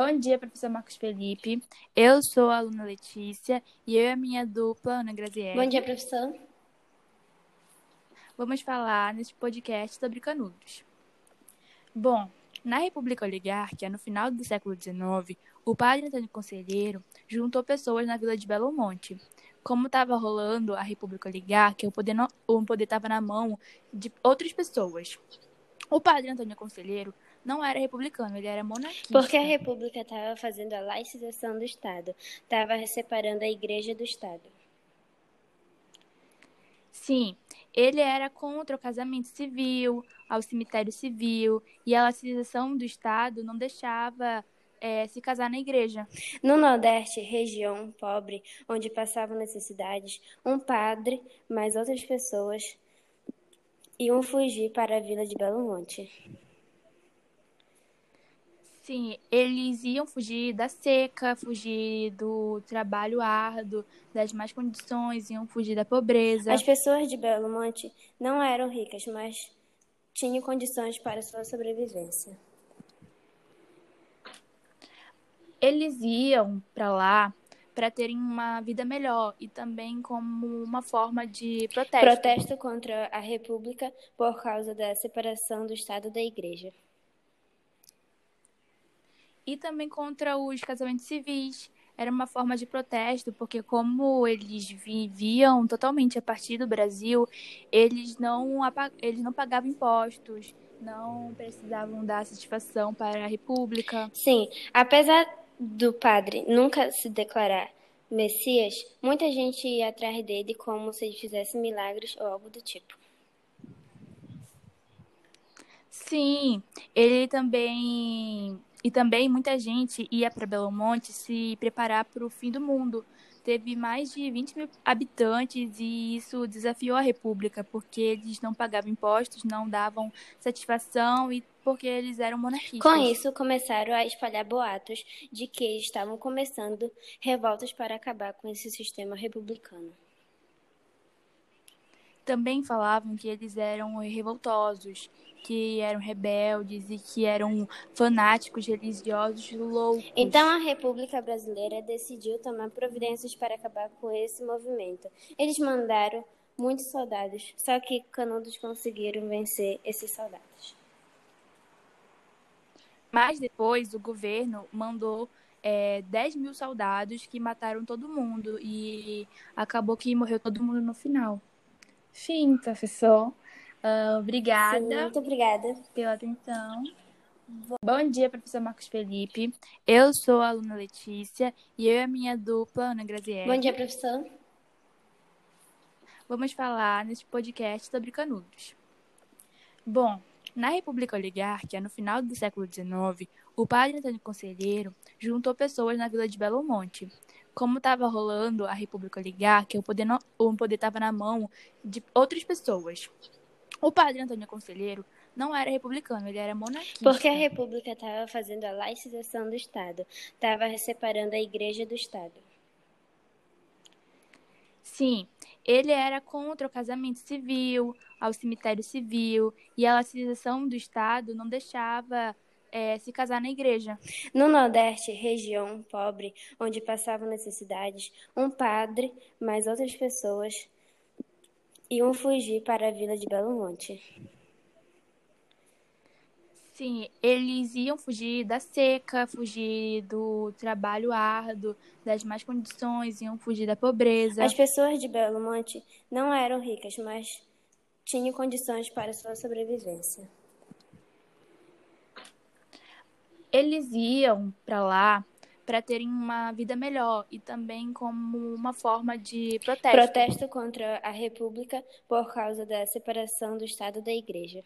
Bom dia, professor Marcos Felipe. Eu sou a aluna Letícia e eu e a minha dupla, Ana Graziella. Bom dia, professor. Vamos falar neste podcast sobre canudos. Bom, na República Oligárquica, no final do século XIX, o padre Antônio Conselheiro juntou pessoas na vila de Belo Monte. Como estava rolando a República Oligárquica, o poder estava na mão de outras pessoas. O padre Antônio Conselheiro não era republicano, ele era monarquista. Porque a República estava fazendo a laicização do Estado, estava separando a Igreja do Estado. Sim, ele era contra o casamento civil, ao cemitério civil, e a laicização do Estado não deixava é, se casar na igreja. No Nordeste, região pobre, onde passavam necessidades, um padre, mais outras pessoas, iam fugir para a vila de Belo Monte. Sim, eles iam fugir da seca, fugir do trabalho árduo, das más condições, iam fugir da pobreza. As pessoas de Belo Monte não eram ricas, mas tinham condições para sua sobrevivência. Eles iam para lá para terem uma vida melhor e também como uma forma de protesto. Protesto contra a República por causa da separação do Estado da Igreja e também contra os casamentos civis. Era uma forma de protesto, porque como eles viviam totalmente a partir do Brasil, eles não, eles não pagavam impostos, não precisavam dar satisfação para a República. Sim, apesar do padre nunca se declarar Messias, muita gente ia atrás dele como se ele fizesse milagres ou algo do tipo. Sim, ele também e também muita gente ia para Belo Monte se preparar para o fim do mundo. Teve mais de 20 mil habitantes e isso desafiou a República, porque eles não pagavam impostos, não davam satisfação e porque eles eram monarquistas. Com isso, começaram a espalhar boatos de que estavam começando revoltas para acabar com esse sistema republicano. Também falavam que eles eram revoltosos, que eram rebeldes e que eram fanáticos religiosos loucos. Então a República Brasileira decidiu tomar providências para acabar com esse movimento. Eles mandaram muitos soldados, só que Canudos conseguiram vencer esses soldados. Mas depois o governo mandou é, 10 mil soldados que mataram todo mundo e acabou que morreu todo mundo no final. Fim, professor. Uh, obrigada. Sim, muito obrigada. Pela atenção. Bom dia, professor Marcos Felipe. Eu sou a aluna Letícia e eu e a minha dupla, Ana Graziella. Bom dia, professor. Vamos falar neste podcast sobre canudos. Bom, na República Oligárquica, no final do século XIX, o padre Antônio Conselheiro juntou pessoas na vila de Belo Monte como estava rolando a República Oligárquica, o poder o poder estava na mão de outras pessoas. O padre Antônio Conselheiro não era republicano, ele era monarquista. Porque a República estava fazendo a laicização do Estado, estava separando a Igreja do Estado. Sim, ele era contra o casamento civil, ao cemitério civil, e a laicização do Estado não deixava é, se casar na igreja. No Nordeste, região pobre, onde passavam necessidades, um padre, mais outras pessoas, iam fugir para a vila de Belo Monte. Sim, eles iam fugir da seca, fugir do trabalho árduo, das más condições, iam fugir da pobreza. As pessoas de Belo Monte não eram ricas, mas tinham condições para sua sobrevivência. Eles iam para lá para terem uma vida melhor e também como uma forma de protesto. Protesto contra a República por causa da separação do Estado da Igreja.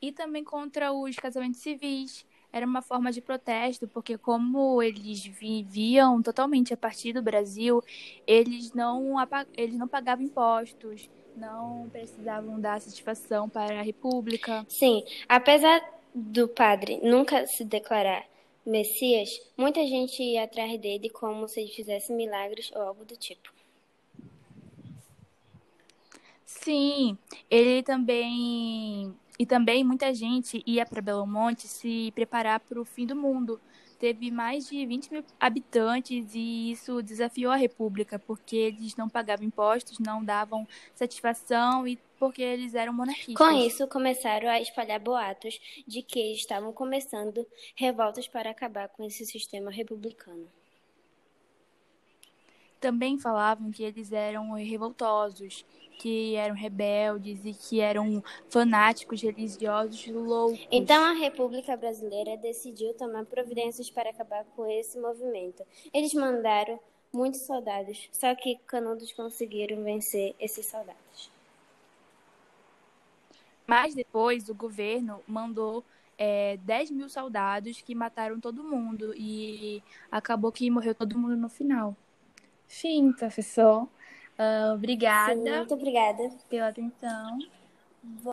E também contra os casamentos civis. Era uma forma de protesto, porque como eles viviam totalmente a partir do Brasil, eles não, eles não pagavam impostos, não precisavam dar satisfação para a República. Sim, apesar do padre nunca se declarar Messias, muita gente ia atrás dele como se ele fizesse milagres ou algo do tipo. Sim, ele também E também muita gente ia para Belo Monte se preparar para o fim do mundo. Teve mais de 20 mil habitantes e isso desafiou a República, porque eles não pagavam impostos, não davam satisfação e porque eles eram monarquistas. Com isso, começaram a espalhar boatos de que estavam começando revoltas para acabar com esse sistema republicano. Também falavam que eles eram revoltosos, que eram rebeldes e que eram fanáticos religiosos loucos. Então a República Brasileira decidiu tomar providências para acabar com esse movimento. Eles mandaram muitos soldados, só que Canudos conseguiram vencer esses soldados. Mas depois o governo mandou é, 10 mil soldados que mataram todo mundo e acabou que morreu todo mundo no final. Fim, professor. Uh, obrigada. Sim, muito obrigada pela atenção.